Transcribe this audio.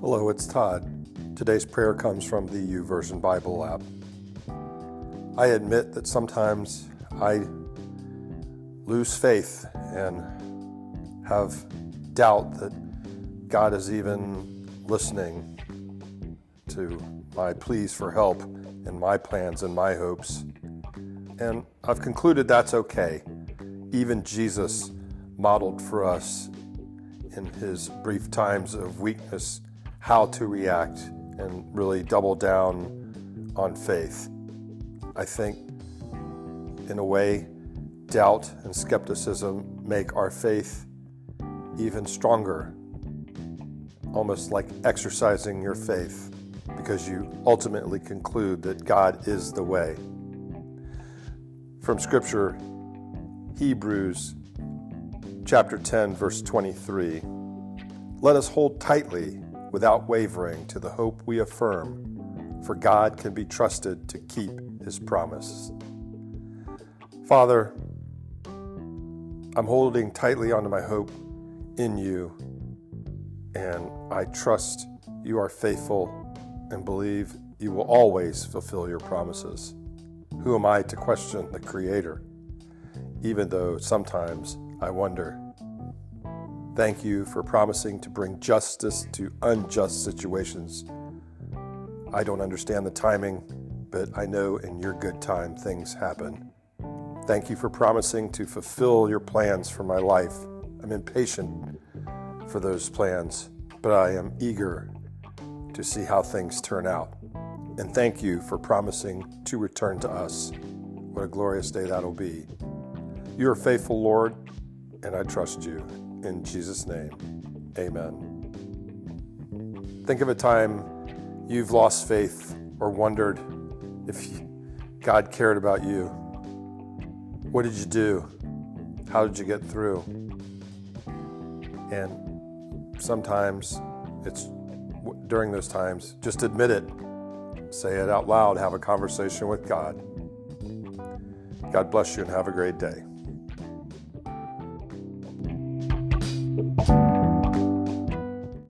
Hello, it's Todd. Today's prayer comes from the YouVersion Bible app. I admit that sometimes I lose faith and have doubt that God is even listening to my pleas for help and my plans and my hopes. And I've concluded that's okay. Even Jesus modeled for us in his brief times of weakness how to react and really double down on faith. I think, in a way, doubt and skepticism make our faith even stronger, almost like exercising your faith, because you ultimately conclude that God is the way. From Scripture, Hebrews chapter 10, verse 23. Let us hold tightly, without wavering, to the hope we affirm, for God can be trusted to keep his promise. Father, I'm holding tightly onto my hope in you, and I trust you are faithful and believe you will always fulfill your promises. Who am I to question the Creator, even though sometimes I wonder. Thank you for promising to bring justice to unjust situations. I don't understand the timing, but I know in your good time things happen. Thank you for promising to fulfill your plans for my life. I'm impatient for those plans, but I am eager to see how things turn out. And thank you for promising to return to us. What a glorious day that'll be. You are faithful, Lord, and I trust you. In Jesus' name, amen. Think of a time you've lost faith or wondered if God cared about you. What did you do? How did you get through? And sometimes it's during those times, just admit it. Say it out loud. Have a conversation with God. God bless you and have a great day.